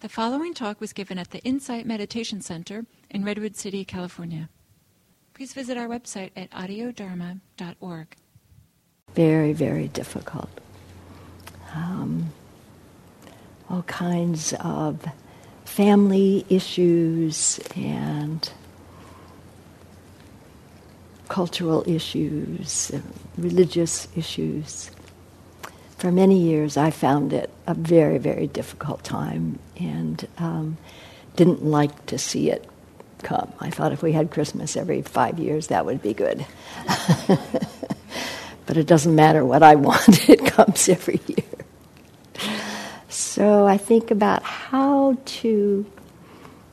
The following talk was given at the Insight Meditation Center in Redwood City, California. Please visit our website at audiodharma.org. Very, very difficult. Um, all kinds of family issues and cultural issues, religious issues for many years, I found it a very, very difficult time and um, didn't like to see it come. I thought if we had Christmas every five years, that would be good. but it doesn't matter what I want, it comes every year. So I think about how to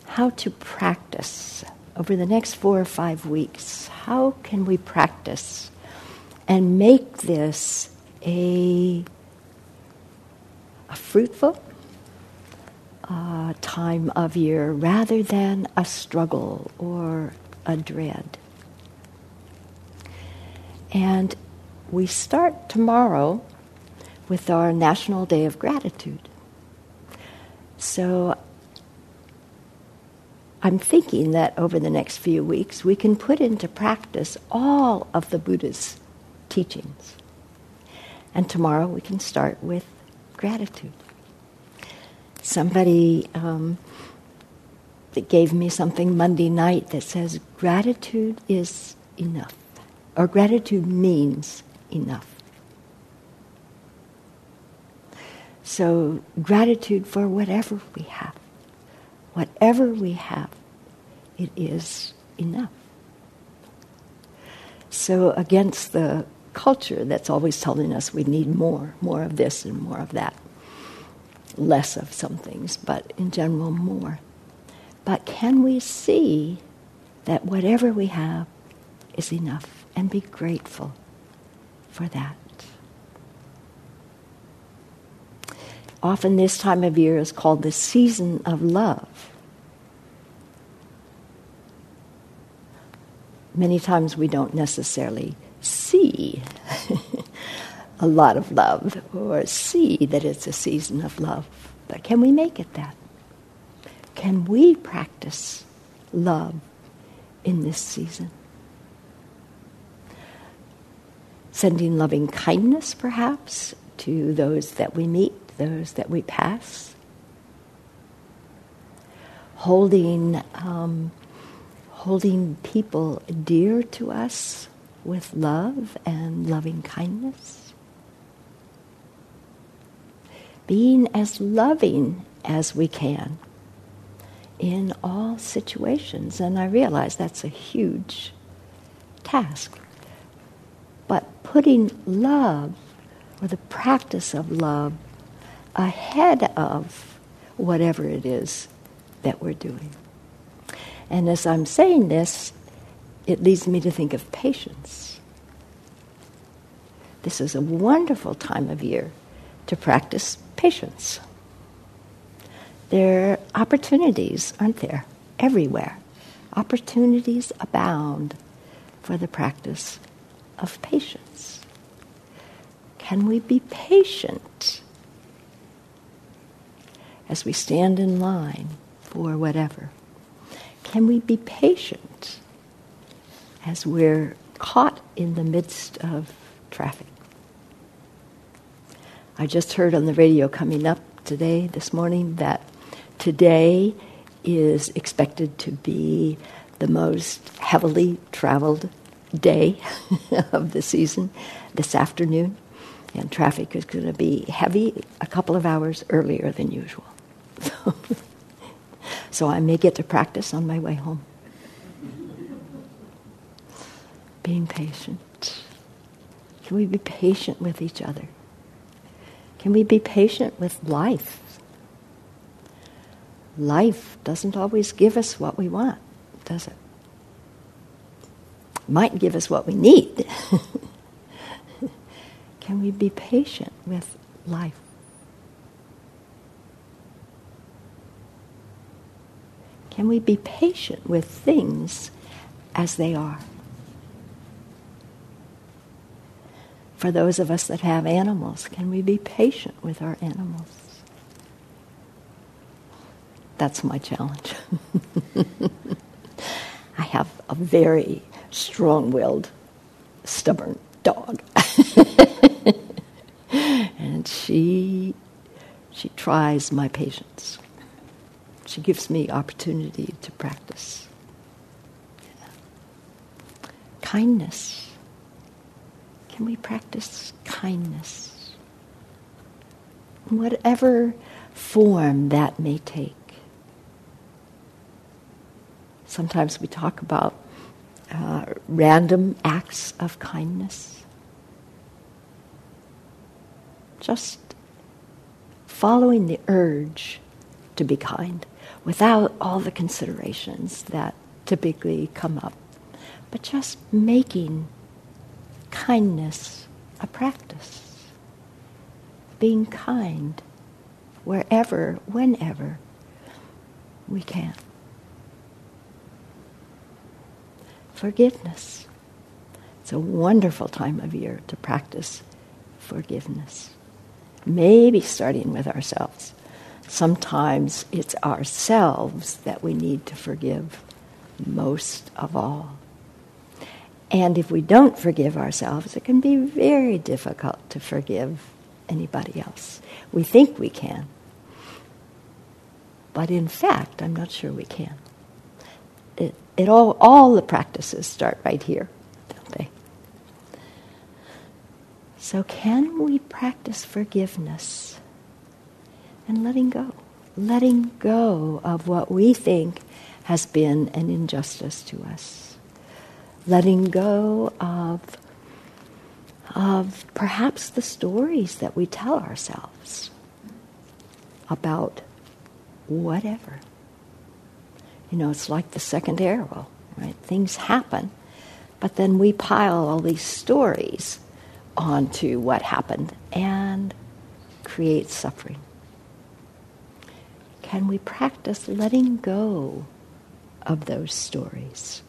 how to practice over the next four or five weeks. How can we practice and make this a a fruitful uh, time of year rather than a struggle or a dread. And we start tomorrow with our National Day of Gratitude. So I'm thinking that over the next few weeks we can put into practice all of the Buddha's teachings. And tomorrow we can start with gratitude. Somebody um, that gave me something Monday night that says gratitude is enough, or gratitude means enough. So, gratitude for whatever we have. Whatever we have, it is enough. So, against the culture that's always telling us we need more, more of this and more of that. Less of some things, but in general, more. But can we see that whatever we have is enough and be grateful for that? Often, this time of year is called the season of love. Many times we don't necessarily a lot of love or see that it's a season of love. But can we make it that? Can we practice love in this season? Sending loving kindness, perhaps, to those that we meet, those that we pass. Holding, um, holding people dear to us with love and loving kindness. Being as loving as we can in all situations. And I realize that's a huge task. But putting love or the practice of love ahead of whatever it is that we're doing. And as I'm saying this, it leads me to think of patience. This is a wonderful time of year to practice patience. There are opportunities, aren't there? Everywhere. Opportunities abound for the practice of patience. Can we be patient as we stand in line for whatever? Can we be patient as we're caught in the midst of traffic. I just heard on the radio coming up today, this morning, that today is expected to be the most heavily traveled day of the season this afternoon. And traffic is going to be heavy a couple of hours earlier than usual. so I may get to practice on my way home being patient? Can we be patient with each other? Can we be patient with life? Life doesn't always give us what we want, does it? Might give us what we need. Can we be patient with life? Can we be patient with things as they are? For those of us that have animals? Can we be patient with our animals? That's my challenge. I have a very strong willed, stubborn dog. and she she tries my patience. She gives me opportunity to practice. Kindness. Can we practice kindness? Whatever form that may take. Sometimes we talk about uh, random acts of kindness. Just following the urge to be kind without all the considerations that typically come up, but just making kindness a practice. Being kind wherever, whenever we can. Forgiveness. It's a wonderful time of year to practice forgiveness. Maybe starting with ourselves. Sometimes it's ourselves that we need to forgive most of all. And if we don't forgive ourselves, it can be very difficult to forgive anybody else. We think we can, but in fact, I'm not sure we can. It, it all, all the practices start right here, don't they? So, can we practice forgiveness and letting go? Letting go of what we think has been an injustice to us. Letting go of, of perhaps the stories that we tell ourselves about whatever. You know, it's like the second arrow, right? Things happen, but then we pile all these stories onto what happened and create suffering. Can we practice letting go of those stories?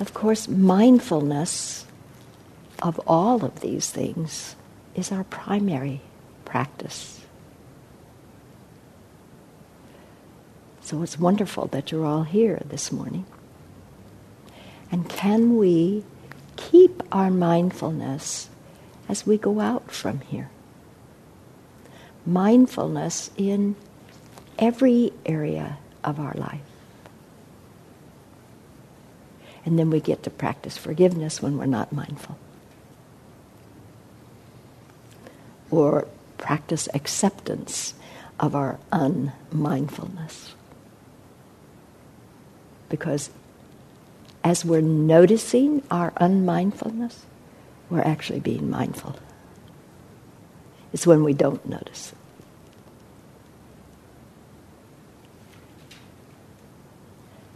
Of course, mindfulness of all of these things is our primary practice. So it's wonderful that you're all here this morning. And can we keep our mindfulness as we go out from here? Mindfulness in every area of our life. And then we get to practice forgiveness when we're not mindful. Or practice acceptance of our unmindfulness. Because as we're noticing our unmindfulness, we're actually being mindful. It's when we don't notice.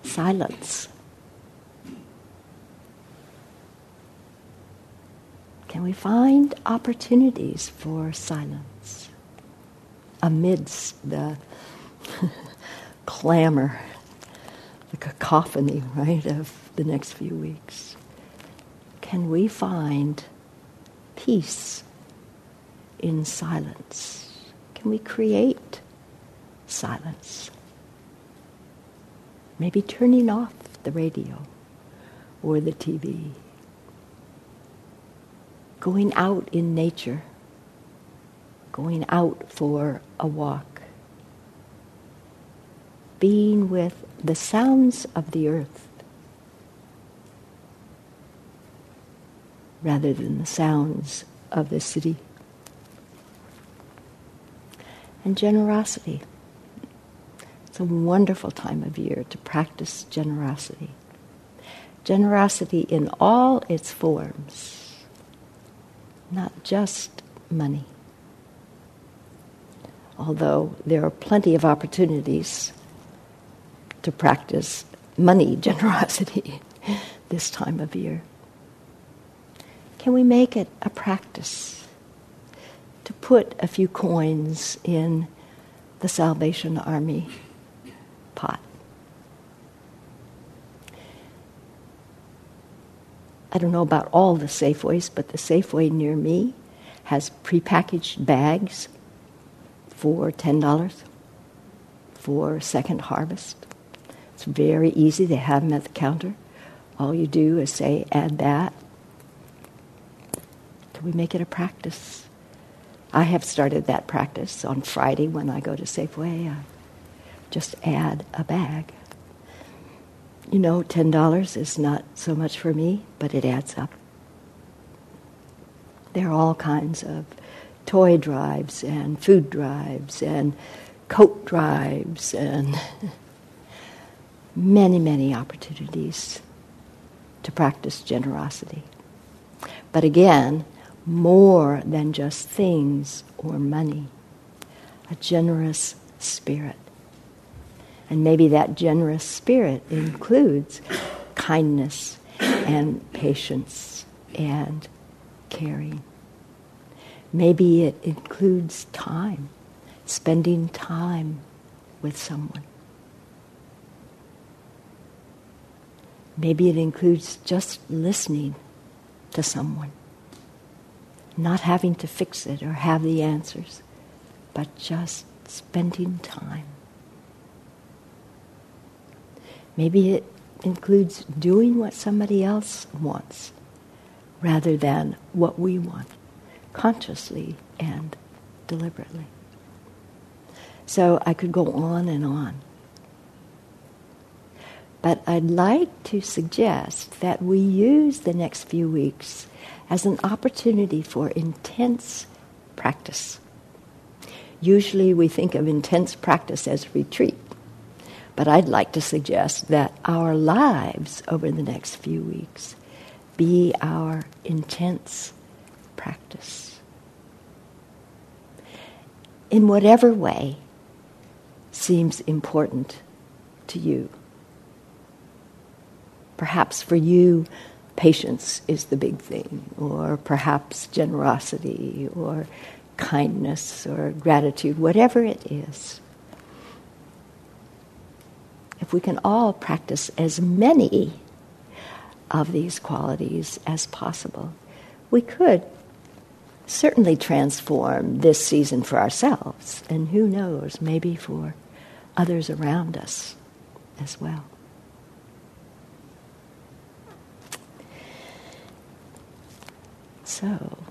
Silence. We find opportunities for silence amidst the clamor, the cacophony, right, of the next few weeks? Can we find peace in silence? Can we create silence? Maybe turning off the radio or the TV going out in nature, going out for a walk, being with the sounds of the earth rather than the sounds of the city. And generosity. It's a wonderful time of year to practice generosity. Generosity in all its forms not just money. Although there are plenty of opportunities to practice money generosity this time of year. Can we make it a practice to put a few coins in the Salvation Army pot? I don't know about all the Safeways, but the Safeway near me has prepackaged bags for $10 for second harvest. It's very easy. They have them at the counter. All you do is say, add that. Can we make it a practice? I have started that practice on Friday when I go to Safeway. I just add a bag. You know, $10 is not so much for me, but it adds up. There are all kinds of toy drives and food drives and coat drives and many, many opportunities to practice generosity. But again, more than just things or money, a generous spirit. And maybe that generous spirit includes kindness and patience and caring. Maybe it includes time, spending time with someone. Maybe it includes just listening to someone, not having to fix it or have the answers, but just spending time. Maybe it includes doing what somebody else wants rather than what we want, consciously and deliberately. So I could go on and on. But I'd like to suggest that we use the next few weeks as an opportunity for intense practice. Usually we think of intense practice as retreat, but I'd like to suggest that our lives over the next few weeks be our intense practice. In whatever way seems important to you. Perhaps for you, patience is the big thing, or perhaps generosity, or kindness, or gratitude, whatever it is. If we can all practice as many of these qualities as possible, we could certainly transform this season for ourselves, and who knows, maybe for others around us as well. So,